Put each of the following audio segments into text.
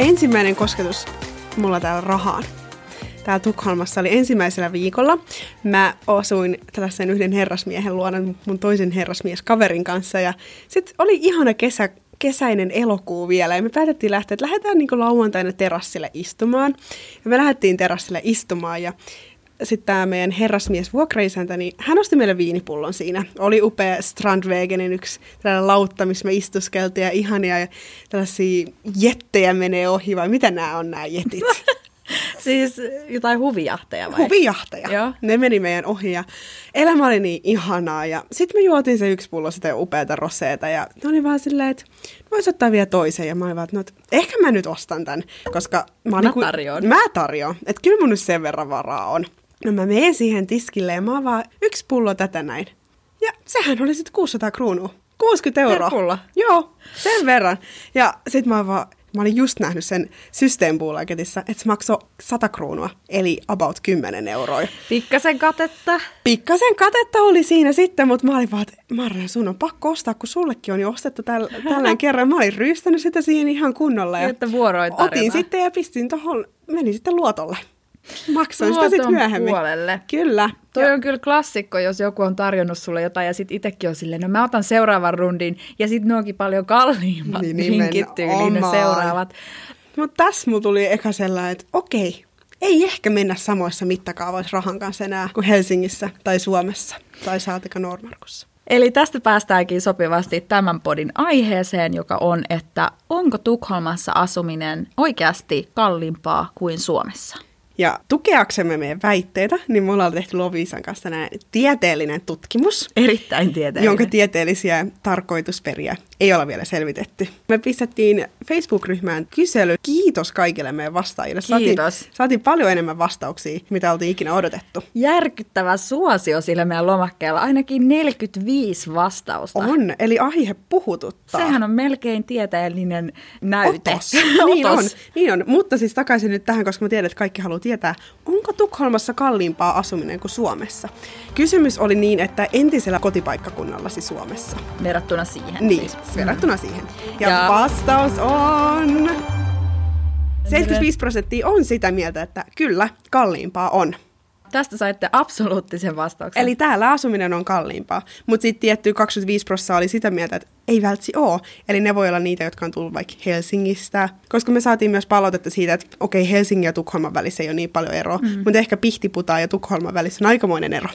ensimmäinen kosketus mulla täällä rahaan. Täällä Tukholmassa oli ensimmäisellä viikolla. Mä osuin tällaisen yhden herrasmiehen luona mun toisen herrasmieskaverin kanssa. Ja sitten oli ihana kesä, kesäinen elokuu vielä ja me päätettiin lähteä, että lähdetään niin lauantaina terassille istumaan. Ja me lähdettiin terassille istumaan ja sitten tämä meidän herrasmies vuokraisäntä, niin hän osti meille viinipullon siinä. Oli upea Strandwegenin yksi tällainen lautta, missä me istuskeltiin ja ihania ja tällaisia jettejä menee ohi, vai mitä nämä on nämä jetit? siis jotain huvijahteja vai? Huvijahteja. Joo. Ne meni meidän ohi ja elämä oli niin ihanaa. Ja sitten me juotiin se yksi pullo sitä upeata roseeta ja ne oli vaan silleen, että voisi ottaa vielä toisen. Ja mä olin vaan, että no, ehkä mä nyt ostan tämän, koska mä, mä niin tarjoan. Mä tarjoan. Että kyllä mun nyt sen verran varaa on. No mä menen siihen tiskille ja mä oon vaan yksi pullo tätä näin. Ja sehän oli sitten 600 kruunua. 60 euroa. Per pullo? Joo, sen verran. Ja sit mä vaan, mä olin just nähnyt sen systeempuulaketissa, että se maksoi 100 kruunua, eli about 10 euroa. Pikkasen katetta. Pikkasen katetta oli siinä sitten, mutta mä olin vaan, että Marja, sun on pakko ostaa, kun sullekin on jo ostettu täl, tällään kerran. Mä olin ryystänyt sitä siihen ihan kunnolla. Ja että vuoroin Otin sitten ja pistin tuohon, menin sitten luotolle. Maksoin sitä sitten myöhemmin. puolelle. Kyllä. Toi ja. on kyllä klassikko, jos joku on tarjonnut sulle jotain ja sitten itsekin on silleen, no mä otan seuraavan rundin ja sitten ne onkin paljon kalliimmat niin, tyyliin ne seuraavat. Mutta tässä mulla tuli eka sellainen, että okei, ei ehkä mennä samoissa mittakaavoissa rahan kanssa enää kuin Helsingissä tai Suomessa tai saatika Normarkussa. Eli tästä päästäänkin sopivasti tämän podin aiheeseen, joka on, että onko Tukholmassa asuminen oikeasti kalliimpaa kuin Suomessa? Ja tukeaksemme meidän väitteitä, niin me ollaan tehty Lovisan kanssa tieteellinen tutkimus. Erittäin tieteellinen. Jonka tieteellisiä tarkoitusperiä ei olla vielä selvitetty. Me pistettiin Facebook-ryhmään kysely. Kiitos kaikille meidän vastaajille. Kiitos. Saatiin, saatiin paljon enemmän vastauksia, mitä oltiin ikinä odotettu. Järkyttävä suosio sillä meidän lomakkeella. Ainakin 45 vastausta. On, eli aihe puhututtaa. Sehän on melkein tieteellinen näyte. Otos. niin on, niin on. Mutta siis takaisin nyt tähän, koska mä tiedän, että kaikki haluaa tietää, onko Tukholmassa kalliimpaa asuminen kuin Suomessa? Kysymys oli niin, että entisellä kotipaikkakunnallasi Suomessa. Verrattuna siihen. Niin, siis. Verrattuna mm. siihen. Ja, ja vastaus on... 75 prosenttia on sitä mieltä, että kyllä, kalliimpaa on. Tästä saitte absoluuttisen vastauksen. Eli täällä asuminen on kalliimpaa, mutta sitten tietty 25 prosenttia oli sitä mieltä, että ei vältsi ole. Eli ne voi olla niitä, jotka on tullut vaikka Helsingistä. Koska me saatiin myös palautetta siitä, että okei, okay, Helsingin ja Tukholman välissä ei ole niin paljon eroa, mm. mutta ehkä Pihtiputaan ja Tukholman välissä on aikamoinen ero.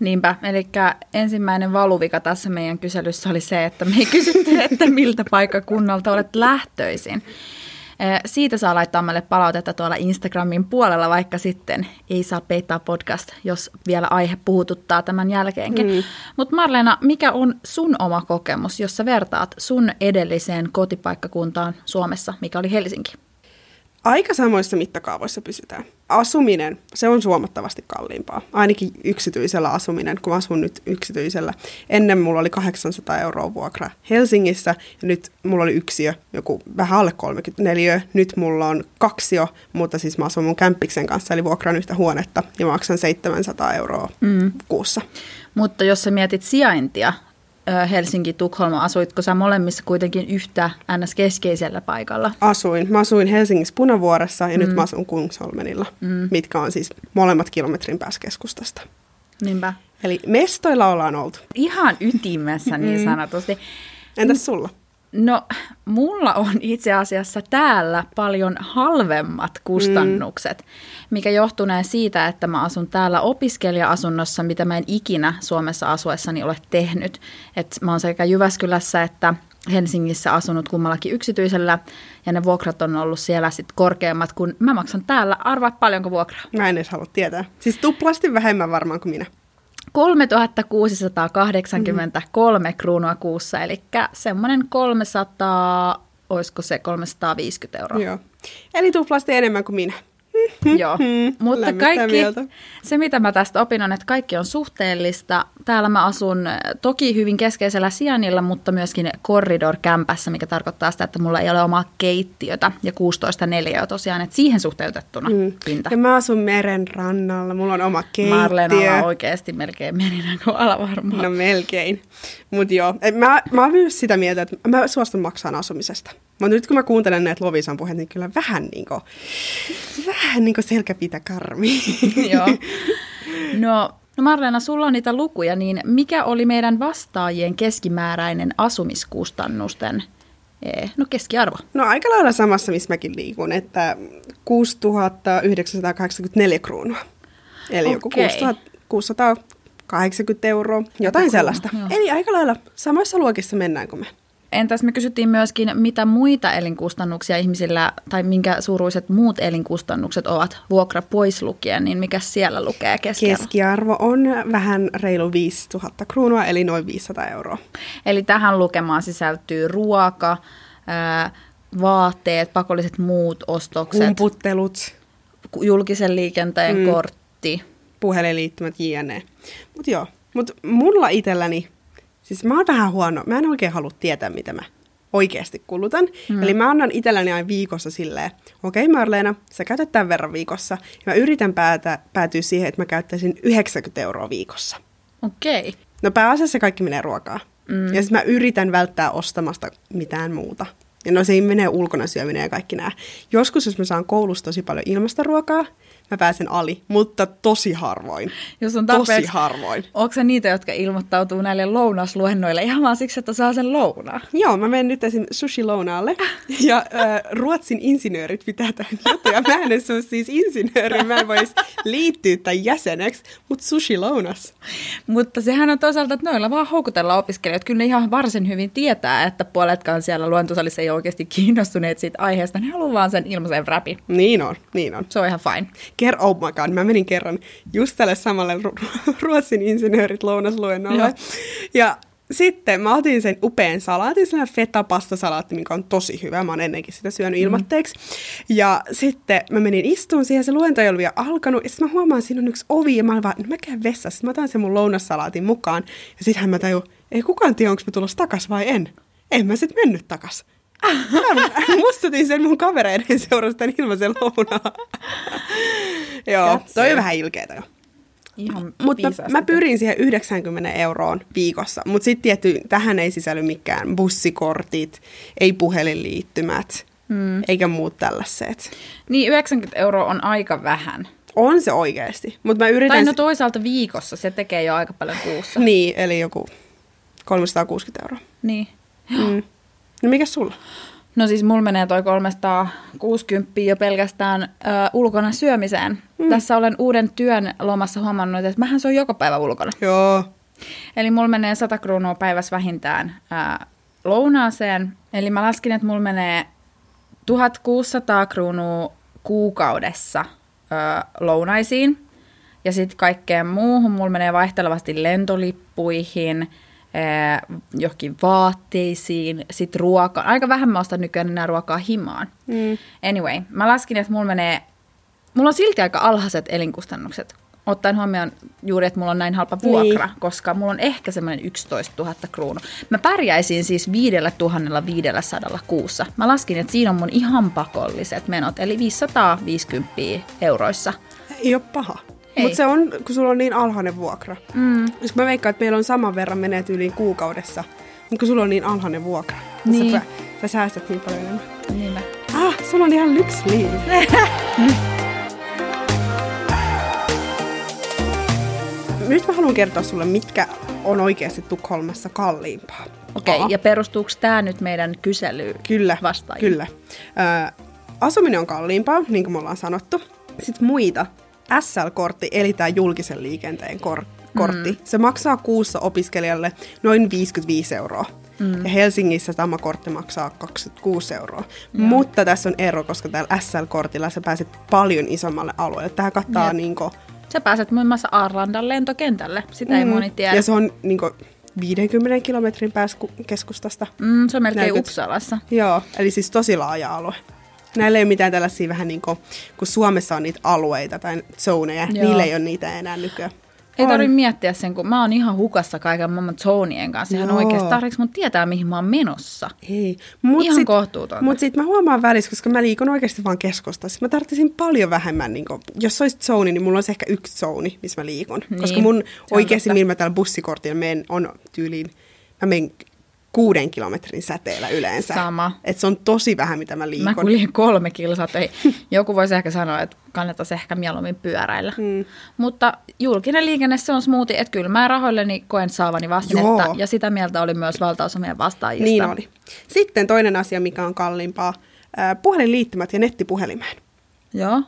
Niinpä, eli ensimmäinen valuvika tässä meidän kyselyssä oli se, että me ei kysytty, että miltä paikakunnalta olet lähtöisin. Siitä saa laittaa meille palautetta tuolla Instagramin puolella, vaikka sitten ei saa peittää podcast, jos vielä aihe puhututtaa tämän jälkeenkin. Mm. Mutta Marlena, mikä on sun oma kokemus, jos sä vertaat sun edelliseen kotipaikkakuntaan Suomessa, mikä oli Helsinki? Aika samoissa mittakaavoissa pysytään. Asuminen, se on suomattavasti kalliimpaa. Ainakin yksityisellä asuminen, kun asun nyt yksityisellä. Ennen mulla oli 800 euroa vuokra Helsingissä ja nyt mulla oli yksiö, joku vähän alle 34. Nyt mulla on kaksio, mutta siis mä asun mun kämppiksen kanssa, eli vuokran yhtä huonetta ja maksan 700 euroa mm. kuussa. Mutta jos sä mietit sijaintia, Helsinki-Tukholma, asuitko sä molemmissa kuitenkin yhtä ns. keskeisellä paikalla? Asuin. Mä asuin Helsingissä Punavuoressa ja mm. nyt mä asun Kungsholmenilla, mm. mitkä on siis molemmat kilometrin päässä keskustasta. Niinpä. Eli mestoilla ollaan oltu. Ihan ytimessä niin mm. sanotusti. Entäs sulla? No, mulla on itse asiassa täällä paljon halvemmat kustannukset, mm. mikä johtunee siitä, että mä asun täällä opiskelija-asunnossa, mitä mä en ikinä Suomessa asuessani ole tehnyt. Et mä oon sekä Jyväskylässä että Helsingissä asunut kummallakin yksityisellä, ja ne vuokrat on ollut siellä sit korkeammat, kun mä maksan täällä. Arvaa paljonko vuokraa? Mä en edes halua tietää. Siis tuplasti vähemmän varmaan kuin minä. 3683 mm. kruunua kuussa, eli semmoinen 300, olisiko se 350 euroa. Joo. Eli tuplasti enemmän kuin minä. Joo, mutta kaikki, se mitä mä tästä opin on, että kaikki on suhteellista. Täällä mä asun toki hyvin keskeisellä sijainnilla, mutta myöskin corridor-kämpässä, mikä tarkoittaa sitä, että mulla ei ole omaa keittiötä ja 16 neliöä tosiaan, että siihen suhteutettuna mm. pinta. Ja mä asun meren rannalla, mulla on oma keittiö. Marlena on oikeasti melkein meninäköala varmaan. No melkein, mutta joo. Mä, mä oon myös sitä mieltä, että mä suostun maksamaan asumisesta. Mutta nyt kun mä kuuntelen näitä Lovisan puheita, niin kyllä vähän niin kuin, vähän niin kuin selkäpitä karmi. Joo. No, no Marleena, sulla on niitä lukuja, niin mikä oli meidän vastaajien keskimääräinen asumiskustannusten eh, no keskiarvo? No aika lailla samassa, missä mäkin liikun, että 6984 kruunua. Eli okay. joku 6680 euroa, jotain Joku, sellaista. Joo. Eli aika lailla samassa luokissa mennään kuin me. Entäs me kysyttiin myöskin, mitä muita elinkustannuksia ihmisillä, tai minkä suuruiset muut elinkustannukset ovat vuokra pois lukien, niin mikä siellä lukee keskiarvo? Keskiarvo on vähän reilu 5000 kruunua, eli noin 500 euroa. Eli tähän lukemaan sisältyy ruoka, vaatteet, pakolliset muut ostokset. Humputtelut. Julkisen liikenteen mm. kortti. Puhelinliittymät, jne. Mutta joo, mutta mulla itselläni Siis mä oon vähän huono. Mä en oikein halua tietää, mitä mä oikeasti kulutan. Mm. Eli mä annan itselläni aina viikossa silleen, okei okay, Marleena, sä käytät tämän verran viikossa. Ja mä yritän päätä, päätyä siihen, että mä käyttäisin 90 euroa viikossa. Okei. Okay. No pääasiassa kaikki menee ruokaa. Mm. Ja sitten mä yritän välttää ostamasta mitään muuta. Ja no se menee ulkona syöminen ja kaikki nämä. Joskus, jos mä saan koulusta tosi paljon ilmasta ruokaa, mä pääsen ali, mutta tosi harvoin. Jos on tosi harvoin. Onko se niitä, jotka ilmoittautuu näille lounasluennoille ihan vaan siksi, että saa sen lounaa? Joo, mä menen nyt esim. sushi-lounaalle ja äh, Ruotsin insinöörit pitää tämän juttuja. Mä en ole siis insinööri, mä en voisi liittyä tai jäseneksi, mutta sushi-lounas. Mutta sehän on toisaalta, että noilla vaan houkutella opiskelijat. Kyllä ne ihan varsin hyvin tietää, että puoletkaan siellä luentosalissa ei oikeasti kiinnostuneet siitä aiheesta. Ne haluaa vaan sen ilmaisen räpin. Niin on, niin on. Se on ihan fine ker- oh my god, mä menin kerran just tälle samalle ru- ruotsin insinöörit lounasluennolle. Ja sitten mä otin sen upean salaatin, sellainen feta-pastasalaatti, mikä on tosi hyvä. Mä oon ennenkin sitä syönyt mm. ilmatteeksi. Ja sitten mä menin istuun siihen, se luento ei ollut vielä alkanut. Ja sitten mä huomaan, että siinä on yksi ovi, ja mä olin vaan, no mä käyn vessassa. Sitten mä otan sen mun lounassalaatin mukaan. Ja sittenhän mä tajun, ei kukaan tiedä, onko mä tulossa takas vai en. En mä sitten mennyt takas. Mustutin sen mun kavereiden seurasta ilmaisen lounaa. Joo, toi on vähän ilkeetä jo. Ihan mutta mä pyrin siihen 90 euroon viikossa, mutta sitten tietty, tähän ei sisälly mikään bussikortit, ei puhelinliittymät, mm. eikä muut tällaiset. Niin 90 euroa on aika vähän. On se oikeasti, mutta mä yritän... Tai no toisaalta viikossa, se tekee jo aika paljon kuussa. niin, eli joku 360 euroa. Niin. Mm. No mikä sulla? No siis mulla menee toi 360 jo pelkästään ö, ulkona syömiseen. Mm. Tässä olen uuden työn lomassa huomannut, että mähän se on joka päivä ulkona. Joo. Eli mulla menee 100 kruunua päivässä vähintään ö, lounaaseen. Eli mä laskin, että mulla menee 1600 kruunua kuukaudessa ö, lounaisiin. Ja sitten kaikkeen muuhun mulla menee vaihtelevasti lentolippuihin – johonkin vaatteisiin, sitten ruokaan. Aika vähän mä ostan nykyään enää ruokaa himaan. Mm. Anyway, mä laskin, että mulla menee, mulla on silti aika alhaiset elinkustannukset. Ottaen huomioon juuri, että mulla on näin halpa vuokra, niin. koska mulla on ehkä semmoinen 11 000 kruunua. Mä pärjäisin siis 5500 kuussa. Mä laskin, että siinä on mun ihan pakolliset menot, eli 550 euroissa. Ei ole paha. Mutta se on, kun sulla on niin alhainen vuokra. Mm. Jos mä veikkaan, että meillä on saman verran menee yli kuukaudessa, mutta kun sulla on niin alhainen vuokra, niin sä, sä säästät niin paljon enemmän. Niin Ah, sulla on ihan lyxliin. Nyt mä haluan kertoa sulle, mitkä on oikeasti Tukholmassa kalliimpaa. Okei, okay, ja perustuuko tämä nyt meidän kyselyyn Kyllä, vastaajille? kyllä. Ö, asuminen on kalliimpaa, niin kuin me ollaan sanottu. Sitten muita SL-kortti, eli tämä julkisen liikenteen kor- kortti, mm. se maksaa kuussa opiskelijalle noin 55 euroa. Mm. Ja Helsingissä sama kortti maksaa 26 euroa. Mm. Mutta tässä on ero, koska tällä SL-kortilla sä pääset paljon isommalle alueelle. Tämä kattaa yep. niinku... Sä pääset muun muassa Arlandan lentokentälle. Sitä ei mm. moni tiedä. Ja se on niinku 50 kilometrin päässä keskustasta. Mm, se on melkein Näytet. Uppsalassa. Joo, eli siis tosi laaja alue. Näillä ei ole mitään tällaisia vähän niin kuin, kun Suomessa on niitä alueita tai zoneja, Joo. niillä ei ole niitä enää nykyään. Ei tarvitse miettiä sen, kun mä oon ihan hukassa kaiken maailman zonien kanssa. Ihan oikeasti tarvitse mun tietää, mihin mä oon menossa. Ei. Mut ihan sit, kohtuutonta. Mutta sitten mä huomaan välissä, koska mä liikun oikeasti vaan keskustassa. Mä tarvitsisin paljon vähemmän, niin kun, jos se olisi zoni, niin mulla olisi ehkä yksi zoni, missä mä liikun. Niin, koska mun oikeasti, millä mä täällä bussikortilla menen, on tyyliin, mä menen kuuden kilometrin säteellä yleensä. Sama. Et se on tosi vähän, mitä mä liikun. Mä kuljin kolme kilsat. Ei. Joku voisi ehkä sanoa, että kannattaisi ehkä mieluummin pyöräillä. Mm. Mutta julkinen liikenne, se on smoothie, että kyllä mä rahoilleni koen saavani vastinetta. Joo. Ja sitä mieltä oli myös valtaosa meidän vastaajista. Niin oli. Sitten toinen asia, mikä on kalliimpaa, puhelinliittymät ja nettipuhelimeen. Joo.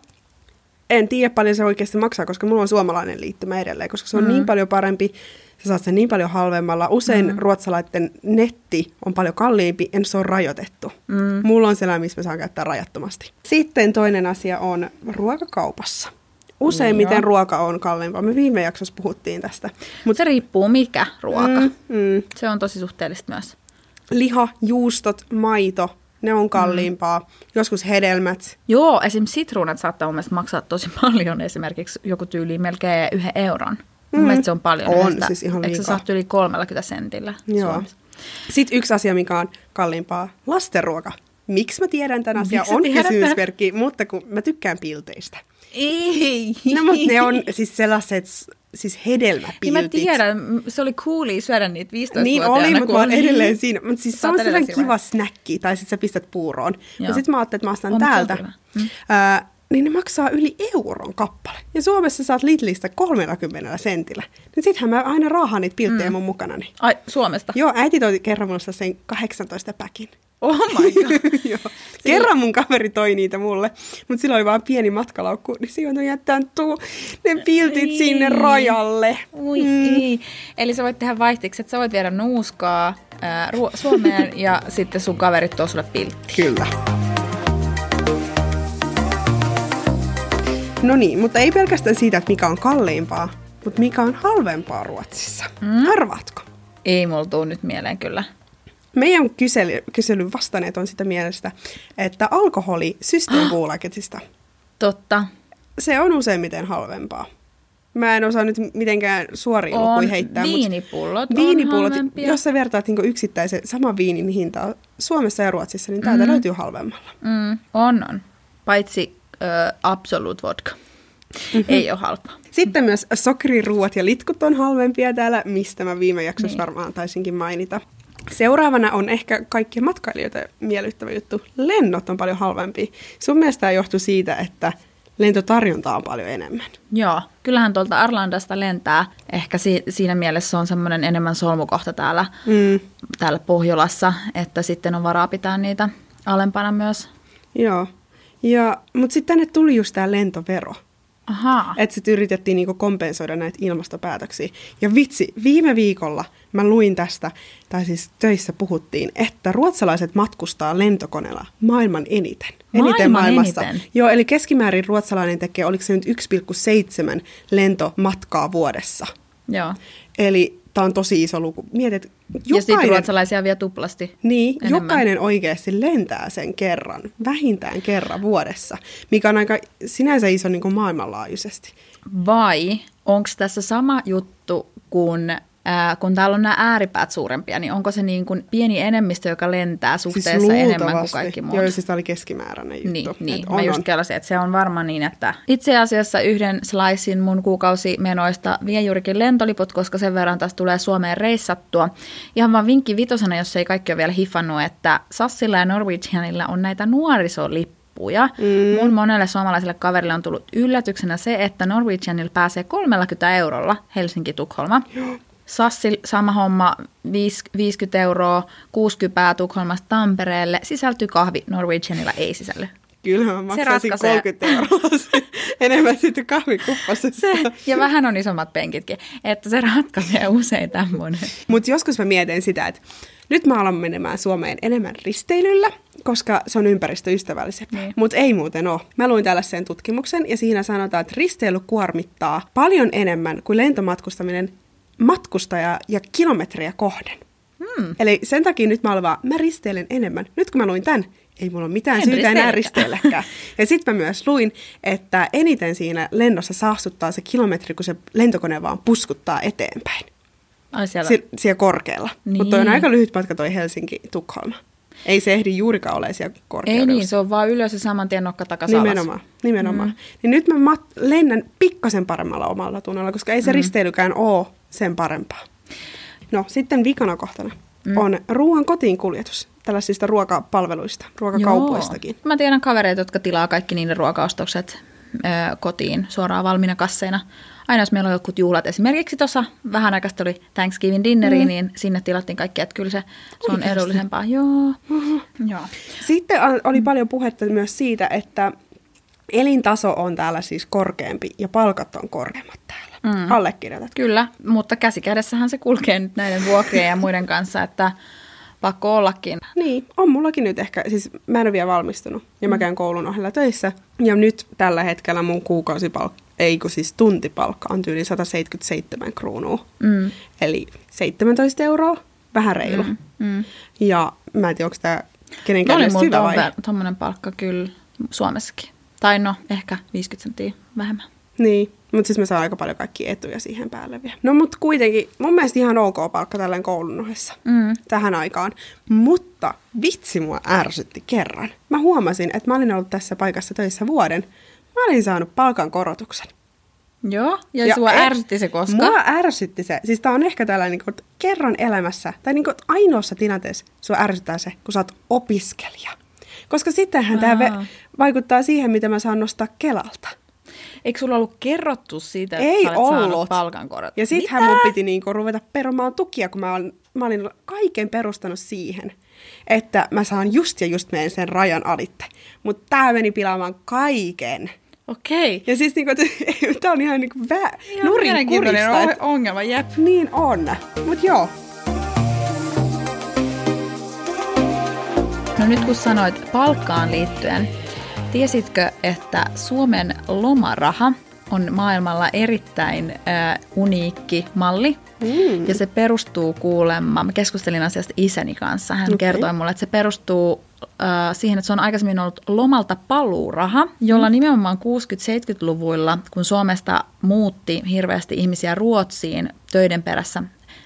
En tiedä paljon se oikeasti maksaa, koska mulla on suomalainen liittymä edelleen, koska se on mm. niin paljon parempi, sä saat sen niin paljon halvemmalla. Usein mm. ruotsalaisten netti on paljon kalliimpi, en se on rajoitettu. Mm. Mulla on sellainen, missä mä saan käyttää rajattomasti. Sitten toinen asia on ruokakaupassa. Useimmiten Joo. ruoka on kalliimpaa. Me viime jaksossa puhuttiin tästä. Mutta se riippuu mikä ruoka. Mm. Mm, mm. Se on tosi suhteellista myös. Liha, juustot, maito, ne on kalliimpaa. Mm. Joskus hedelmät. Joo, esim. sitruunat saattaa mun mielestä maksaa tosi paljon, esimerkiksi joku tyyli melkein yhden euron. Mun Mm. mielestä se on paljon. On, yhdestä- siis ihan Eikö sä saat yli 30 sentillä Joo. Suomessa? Sitten yksi asia, mikä on kalliimpaa, lastenruoka. Miksi mä tiedän tämän asian, on kysymysmerkki, mutta kun mä tykkään pilteistä. Ei. No, mutta ne on siis sellaiset, siis Niin hedelmäpiltit. mä tiedän, se oli coolia syödä niitä 15 Niin oli, mutta mä oon edelleen siinä. Mutta siis se on sellainen kiva snäkki, tai sitten sä pistät puuroon. Ja Joo. sitten mä ajattelin, että mä ostan On, mutta täältä. Mm. Ää, niin ne maksaa yli euron kappale. Ja Suomessa saat Lidlistä 30 sentillä. Niin sittenhän mä aina raahaan niitä pilttejä mm. mun mukanani. Ai, Suomesta? Joo, äiti toi kerran mulle sen 18 päkin. Oh my god. Joo. Kerran mun kaveri toi niitä mulle, mutta sillä oli vaan pieni matkalaukku, niin siinä on jättänyt tuu ne piltit Ei. sinne rajalle. Ui, mm. Eli sä voit tehdä vaihtiksi, että sä voit viedä nuuskaa ää, Suomeen ja sitten sun kaverit tuo sulle piltti. Kyllä. No niin, mutta ei pelkästään siitä, että mikä on kalliimpaa, mutta mikä on halvempaa Ruotsissa. Mm. Arvaatko? Ei mulla tuu nyt mieleen kyllä. Meidän kysely, kyselyn vastanneet on sitä mielestä, että alkoholi Systembolagetista, Totta. se on useimmiten halvempaa. Mä en osaa nyt mitenkään suoria On heittää, mutta viinipullot on viinipullot, halvempia. jos sä vertaat niin yksittäisen saman viinin hintaa Suomessa ja Ruotsissa, niin täältä mm. löytyy halvemmalla. Mm, on, on. Paitsi ö, Absolute Vodka. Mm-hmm. Ei ole halpa. Sitten myös sokeriruuat ja litkut on halvempia täällä, mistä mä viime jaksossa Niin. varmaan taisinkin mainita. Seuraavana on ehkä kaikkien matkailijoita miellyttävä juttu. Lennot on paljon halvempia. Sun mielestä tämä johtuu siitä, että lentotarjontaa on paljon enemmän. Joo, kyllähän tuolta Arlandasta lentää. Ehkä si- siinä mielessä on semmoinen enemmän solmukohta täällä, Mm. täällä Pohjolassa, että sitten on varaa pitää niitä alempana myös. Joo. Ja, mutta sitten tänne tuli just tämä lentovero. Ahaa. Että sitten yritettiin niinku kompensoida näitä ilmastopäätöksiä. Ja vitsi, viime viikolla mä luin tästä, tai siis töissä puhuttiin, että ruotsalaiset matkustaa lentokoneella maailman eniten. Eniten Maailman maailmassa. eniten? Joo, eli keskimäärin ruotsalainen tekee, oliko se nyt 1,7 lentomatkaa vuodessa. Joo. Eli tämä on tosi iso luku. Mietit, Ja sitten jokainen, ruotsalaisia vielä tuplasti. niin, enemmän. jokainen oikeasti lentää sen kerran, vähintään kerran vuodessa, mikä on aika sinänsä iso niin kuin maailmanlaajuisesti. Vai onko tässä sama juttu kuin ää, kun täällä on nämä ääripäät suurempia, niin onko se niin kuin pieni enemmistö, joka lentää suhteessa siis enemmän kuin kaikki muut? Joo, siis tämä oli keskimääräinen juttu. Niin, niin. Et mä on, just kelasin, että se on varmaan niin, että itse asiassa yhden slicein mun kuukausimenoista vie juurikin lentoliput, koska sen verran taas tulee Suomeen reissattua. Ihan vaan vinkki vitosena, jos ei kaikki ole vielä hiffannut, että Sassilla ja Norwegianilla on näitä nuorisolippuja. Mm. Mun monelle suomalaiselle kaverille on tullut yllätyksenä se, että Norwegianilla pääsee 30 eurolla Helsinki-Tukholma. Sassi sama homma, viis- 50 euroa, 60 Tukholmasta Tampereelle. Sisältyy kahvi, Norwegianilla ei sisälly. Kyllä mä Se maksaisin ratkaisee. 30 euroa enemmän sitten kahvikuppassa. Se, ja vähän on isommat penkitkin, että se ratkaisee usein tämmöinen. Mutta joskus mä mietin sitä, että nyt mä alan menemään Suomeen enemmän risteilyllä, koska se on ympäristöystävällisempää. Niin. Mutta ei muuten ole. Mä luin tällaisen tutkimuksen ja siinä sanotaan, että risteily kuormittaa paljon enemmän kuin lentomatkustaminen matkustajaa ja kilometriä kohden. Hmm. Eli sen takia nyt mä olen vaan, mä risteilen enemmän. Nyt kun mä luin tämän, ei mulla ole mitään En syytä enää risteilläkään. Ja sitten mä myös luin, että eniten siinä lennossa saastuttaa se kilometri, kun se lentokone vaan puskuttaa eteenpäin. Ai siellä. Sie- siellä korkealla. Niin. Mutta on aika lyhyt matka toi Helsinki-Tukholma. Ei se ehdi juurikaan ole siellä ei korkeudella. niin, se on vaan ylös ja saman tien nokka takaisin alas. Nimenomaan, nimenomaan. Mm. Niin nyt mä mat- lennän pikkasen paremmalla omalla tunnolla, koska ei se mm. risteilykään ole sen parempaa. No, sitten vikana kohtana. mm. on ruoan kotiin kuljetus tällaisista ruokapalveluista, ruokakaupoistakin. Joo. Mä tiedän kavereita, jotka tilaa kaikki niiden ruokaostokset ö, kotiin suoraan valmiina kasseina. Aina jos meillä on jotkut juhlat, esimerkiksi tuossa vähän aikaa oli Thanksgiving dinneri, mm. niin sinne tilattiin kaikki, että kyllä se, se on edullisempaa. Joo. Uh-huh. Joo. Sitten oli paljon puhetta myös siitä, että elintaso on täällä siis korkeampi ja palkat on korkeammat täällä. Mm. Allekirjoitat. Kyllä, mutta käsikädessähän se kulkee nyt näiden vuokrien ja muiden kanssa, että pakko ollakin. Niin, on mullakin nyt ehkä, siis mä en ole vielä valmistunut ja mä mm. käyn koulun ohella töissä. Ja nyt tällä hetkellä mun kuukausipalkka, ei kun siis tuntipalkka on tyyli 177 kruunua. Mm. Eli 17 euroa, vähän reilu. Mm. Mm. Ja mä en tiedä, onko tämä kenenkään no, hyvä vai? tuommoinen palkka kyllä Suomessakin. Tai no, ehkä 50 senttiä vähemmän. Niin, mutta siis mä saan aika paljon kaikki etuja siihen päälle vielä. No mutta kuitenkin, mun mielestä ihan ok palkka tällainen koulun ohessa mm. tähän aikaan. Mutta vitsi mua ärsytti kerran. Mä huomasin, että mä olin ollut tässä paikassa töissä vuoden. Mä olin saanut palkan korotuksen. Joo, ja, ja sua et, ärsytti se koska? Mua ärsytti se. Siis tää on ehkä tällainen niin kuin, kerran elämässä, tai niin kuin, ainoassa tilanteessa sua ärsyttää se, kun sä oot opiskelija. Koska sittenhän tämä vaikuttaa siihen, mitä mä saan nostaa Kelalta. Eikö sulla ollut kerrottu siitä, että Ei sä ollut. palkankorotus? Ja sittenhän mun piti niinku ruveta perumaan tukia, kun mä, olin, mä olin kaiken perustanut siihen, että mä saan just ja just menen sen rajan alitte. Mutta tää meni pilaamaan kaiken. Okei. Ja siis niinku, tää on ihan niinku vä- nurin kurista. Et... ongelma, jep. Niin on. Mut joo. No nyt kun sanoit palkkaan liittyen, Tiesitkö, että Suomen lomaraha on maailmalla erittäin äh, uniikki malli. Mm. Ja se perustuu kuulemma, mä keskustelin asiasta isäni kanssa, hän okay. kertoi mulle, että se perustuu äh, siihen, että se on aikaisemmin ollut lomalta paluuraha, jolla mm. nimenomaan 60-70-luvuilla, kun Suomesta muutti hirveästi ihmisiä Ruotsiin töiden perässä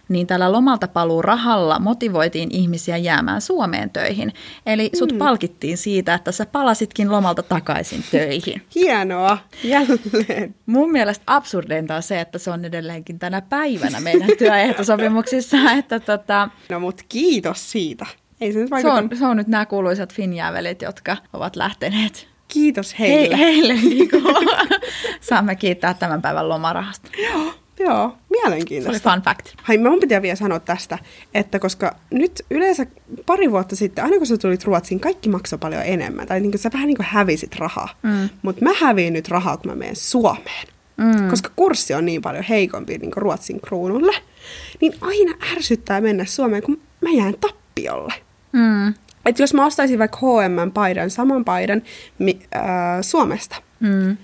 niin tällä lomalta paluu rahalla motivoitiin ihmisiä jäämään Suomeen töihin. Eli sut mm. palkittiin siitä, että sä palasitkin lomalta takaisin töihin. Hienoa, jälleen. Mun mielestä absurdeinta on se, että se on edelleenkin tänä päivänä meidän työehtosopimuksissa. Että tota... No mut kiitos siitä. Ei se, nyt se, on, se on nyt nämä kuuluisat finjäävelit, jotka ovat lähteneet Kiitos heille. He, heille niin Saamme kiittää tämän päivän lomarahasta. Joo. Joo, mielenkiintoista. Se oli fun fact. Hai, mun pitää vielä sanoa tästä, että koska nyt yleensä pari vuotta sitten, aina kun sä tulit Ruotsiin, kaikki maksoi paljon enemmän. Tai niin kuin sä vähän niin kuin hävisit rahaa. Mm. Mutta mä häviin nyt rahaa, kun mä menen Suomeen. Mm. Koska kurssi on niin paljon heikompi niin kuin Ruotsin kruunulle. Niin aina ärsyttää mennä Suomeen, kun mä jään tappiolle. Mm. Että jos mä ostaisin vaikka H&M-paidan, saman paidan mi, äh, Suomesta, mm.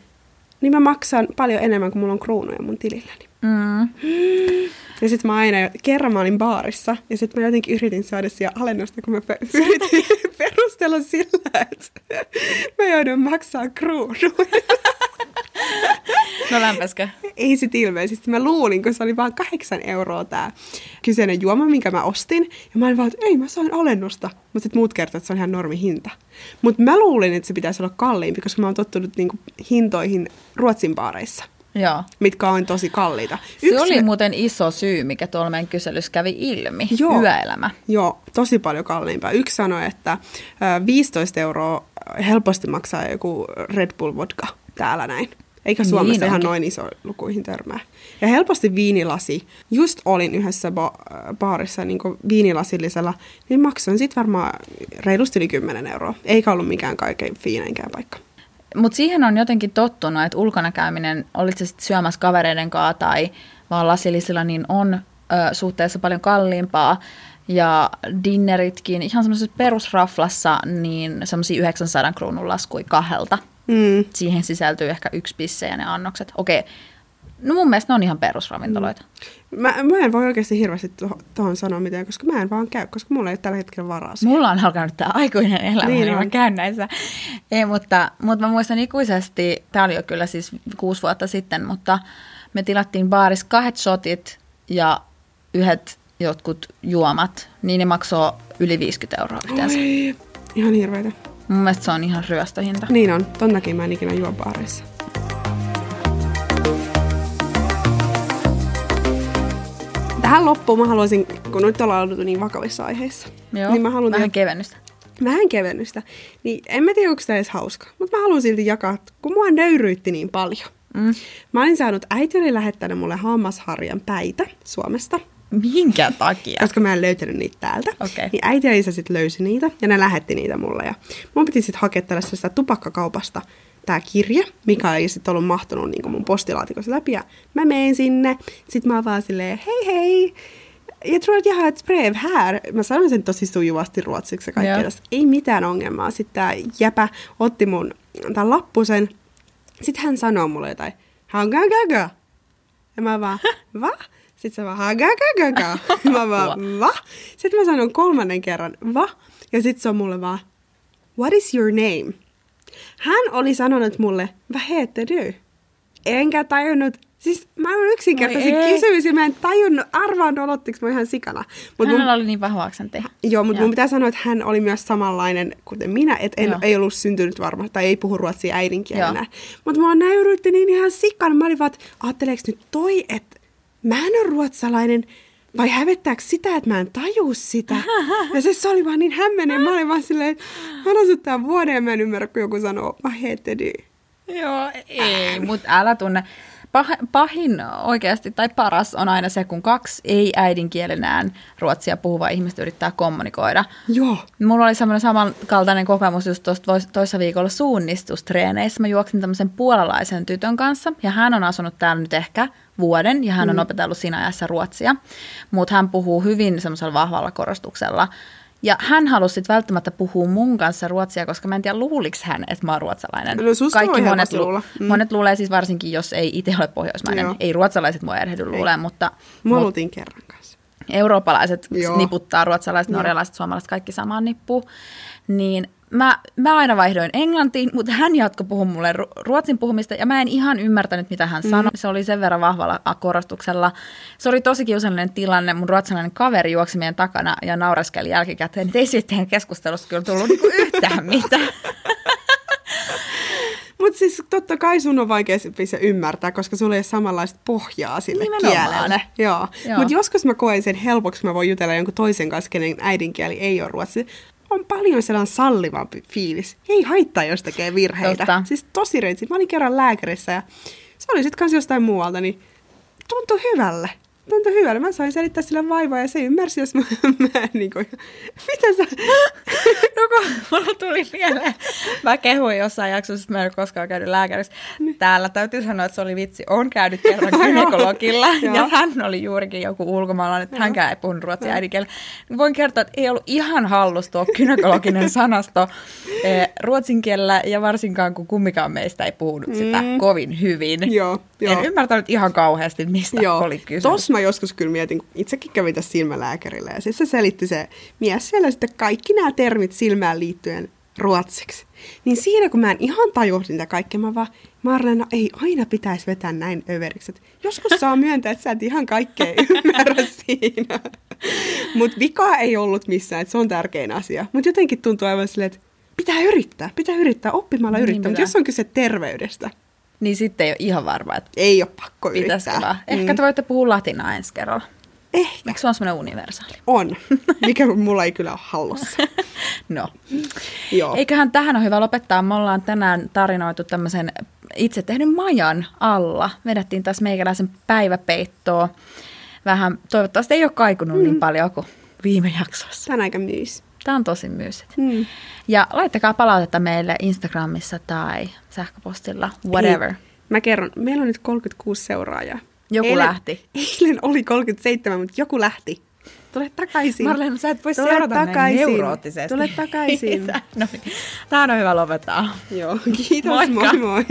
niin mä maksan paljon enemmän kuin mulla on kruunuja mun tililläni. Mm. Ja sitten mä aina, kerran mä olin baarissa, ja sitten mä jotenkin yritin saada siellä alennusta, kun mä pe- yritin perustella sillä, että mä joudun maksaa kruunuja. No lämpäskö? Ei sit ilmeisesti. Mä luulin, kun se oli vaan kahdeksan euroa tää kyseinen juoma, minkä mä ostin. Ja mä olin vaan, että ei mä sain alennusta. Mutta sitten muut kertovat, että se on ihan normi hinta. Mutta mä luulin, että se pitäisi olla kalliimpi, koska mä oon tottunut niinku hintoihin Ruotsin baareissa. Joo. mitkä on tosi kalliita. Yksi se oli me... muuten iso syy, mikä tuolla meidän kyselyssä kävi ilmi, Joo. yöelämä. Joo, tosi paljon kalliimpaa. Yksi sanoi, että 15 euroa helposti maksaa joku Red Bull vodka täällä näin. Eikä Suomessa niin ihan noin iso lukuihin törmää. Ja helposti viinilasi. Just olin yhdessä ba- baarissa niin viinilasillisella, niin maksoin sitten varmaan reilusti yli 10 euroa. Eikä ollut mikään kaikkein fiineinkään paikka. Mutta siihen on jotenkin tottunut, että ulkona käyminen, olit se sitten syömässä kavereiden kanssa tai vaan lasillisilla, niin on ö, suhteessa paljon kalliimpaa. Ja dinneritkin, ihan semmoisessa perusraflassa, niin semmoisia 900 kruunun laskui kahdelta. Mm. Siihen sisältyy ehkä yksi pisse ja ne annokset. Okei, No mun mielestä ne on ihan perusravintoloita. Mm. Mä, mä en voi oikeasti hirveästi tuohon sanoa mitään, koska mä en vaan käy, koska mulla ei ole tällä hetkellä varaa siihen. Mulla on alkanut tämä aikuinen elämä, niin, niin mä käyn näissä. Ei, mutta, mutta mä muistan ikuisesti, tämä oli jo kyllä siis kuusi vuotta sitten, mutta me tilattiin baarissa kahdet shotit ja yhdet jotkut juomat, niin ne maksoi yli 50 euroa yhteensä. Oi, ihan hirveitä. Mun mielestä se on ihan ryöstöhinta. Niin on, ton takia mä en ikinä juo baareissa. Tähän loppuun mä haluaisin, kun nyt ollaan ollut niin vakavissa aiheissa, Joo, niin mä haluan vähän tehdä kevennystä. vähän kevennystä. Niin en mä tiedä, onko tämä edes hauska, mutta mä haluan silti jakaa, kun mua nöyryytti niin paljon. Mm. Mä olin saanut, äiti oli lähettänyt mulle hammasharjan päitä Suomesta, Minkä takia? koska mä en löytänyt niitä täältä. Okei. Niin äiti ja isä sitten löysi niitä ja ne lähetti niitä mulle. Ja mun piti sitten hakea tällaisesta tupakkakaupasta tämä kirje, mikä ei sitten ollut mahtunut niin mun postilaatikossa läpi. Ja mä menen sinne, sitten mä oon vaan silleen, hei hei, jag tror att jag har ett brev här. Mä sanoin sen tosi sujuvasti ruotsiksi ja kaikkea tästä. Ei mitään ongelmaa. Sitten tämä jäpä otti mun tämän lappusen. Sitten hän sanoo mulle jotain, hagagaga. Ja mä vaan, va? Sitten se vaan, hagagagaga. Mä vaan, va? Sitten mä sanon kolmannen kerran, va? Ja sitten se on mulle vaan, what is your name? Hän oli sanonut mulle, vad heter du? Enkä tajunnut, siis mä Oi ei. kysymys ja mä en tajunnut, arvaan olottiko mä ihan sikana. Mut mun, Hänellä oli niin vahva aksentti. joo, mutta mun pitää sanoa, että hän oli myös samanlainen kuten minä, että en, Joo. ei ollut syntynyt varma, tai ei puhu ruotsia äidinkielenä. Mutta mua näyrytti niin ihan sikana. Mä olin vaan, että ajatteleeko nyt toi, että mä en ole ruotsalainen, vai hävettääkö sitä, että mä en taju sitä? Ja se, se oli vaan niin hämmenen. Mä olin vaan silleen, että mä tää vuoden ja mä en ymmärrä, kun joku sanoo, mä heette du. Joo, ei, mutta älä tunne. Pah- pahin oikeasti tai paras on aina se, kun kaksi ei äidinkielenään ruotsia puhuvaa ihmistä yrittää kommunikoida. Joo. Mulla oli semmoinen samankaltainen kokemus just tuossa tois- toissa viikolla suunnistustreeneissä. Mä juoksin tämmöisen puolalaisen tytön kanssa ja hän on asunut täällä nyt ehkä vuoden ja hän on opetellut siinä ajassa ruotsia. Mutta hän puhuu hyvin semmoisella vahvalla korostuksella. Ja hän halusi sit välttämättä puhua mun kanssa ruotsia, koska mä en tiedä luuliks hän, että mä oon ruotsalainen. Susta voi monet, helposti luulla. Mm. monet luulee siis varsinkin, jos ei itse ole pohjoismainen. Joo. Ei ruotsalaiset mua erehdy luulee, mutta Mä mut kerran kanssa. eurooppalaiset Joo. niputtaa, ruotsalaiset, Joo. norjalaiset, suomalaiset, kaikki samaan nippuun. Niin mä, mä aina vaihdoin englantiin, mutta hän jatkoi puhua mulle ru- ruotsin puhumista ja mä en ihan ymmärtänyt, mitä hän sanoi. Se oli sen verran vahvalla korostuksella. Se oli tosi kiusallinen tilanne. Mun ruotsalainen kaveri juoksi meidän takana ja naureskeli jälkikäteen. Että ei siitä teidän keskustelussa kyllä tullut niinku yhtään mitään. Mutta siis totta kai sun on vaikea se- se ymmärtää, koska sulla ei ole samanlaista pohjaa sille Nimenomaan. kielelle. Joo. Joo. Mutta joskus mä koen sen helpoksi, mä voin jutella jonkun toisen kanssa, kenen äidinkieli ei ole ruotsi. On paljon sellainen sallivampi fiilis. Ei haittaa, jos tekee virheitä. Totta. Siis tosi reitsi. Mä olin kerran lääkärissä ja se oli sitten kanssa jostain muualta, niin tuntui hyvälle. Tuntui hyvälle. Mä sain selittää sille vaivaa ja se ymmärsi, jos mä, mä en niinku... Mitä sä... No kun mulla tuli mieleen, mä kehuin jossain jaksossa, että mä en ole koskaan käynyt lääkärissä. Täällä täytyy sanoa, että se oli vitsi. On käynyt kerran gynekologilla Joo. ja hän oli juurikin joku ulkomaalainen, että hänkään ei puhunut ruotsia äidinkielellä. Voin kertoa, että ei ollut ihan hallus tuo gynekologinen sanasto eh, ruotsin kielellä ja varsinkaan kun kummikaan meistä ei puhunut sitä Mm. kovin hyvin. Joo, joo. En ymmärtänyt ihan kauheasti, mistä oli kysymys. Tos mä joskus kyllä mietin, kun itsekin kävin tässä silmälääkärillä ja siis se selitti se mies siellä sitten kaikki nämä termit silmään liittyen ruotsiksi. Niin siinä kun mä en ihan tajunnut niitä kaikkea, mä vaan, Marlena, ei aina pitäisi vetää näin överiksi. Et joskus saa myöntää, että sä et ihan kaikkea ymmärrä siinä. Mutta vikaa ei ollut missään, että se on tärkein asia. Mutta jotenkin tuntuu aivan silleen, että pitää yrittää, pitää yrittää, oppimalla Niin yrittää. Mutta pitää. jos on kyse terveydestä, Niin sitten ei ole ihan varma, että ei ole pakko yrittää. vaan. Ehkä te voitte puhua latinaa ensi kerralla. Ehkä. Eikö se ole semmoinen universaali? On, mikä mulla ei kyllä ole hallussa. No. Joo. Eiköhän tähän ole hyvä lopettaa. Me ollaan tänään tarinoitu tämmöisen itse tehdyn majan alla. Vedettiin tässä meikäläisen päiväpeittoa. Vähän, toivottavasti ei ole kaikunut mm. niin paljon kuin viime jaksossa. Tämä on aika myys. Tämä on tosi myysit. Mm. Ja laittakaa palautetta meille Instagramissa tai sähköpostilla, whatever. Ei, mä kerron, meillä on nyt 36 seuraajaa. Joku eilen, lähti. Eilen oli 37, mutta joku lähti. Tule takaisin. Marlena, sä et voi Tule seurata takaisin. neuroottisesti. Tule takaisin. no niin. Tähän on hyvä lopettaa. Joo, kiitos. Moikka. Moi moi.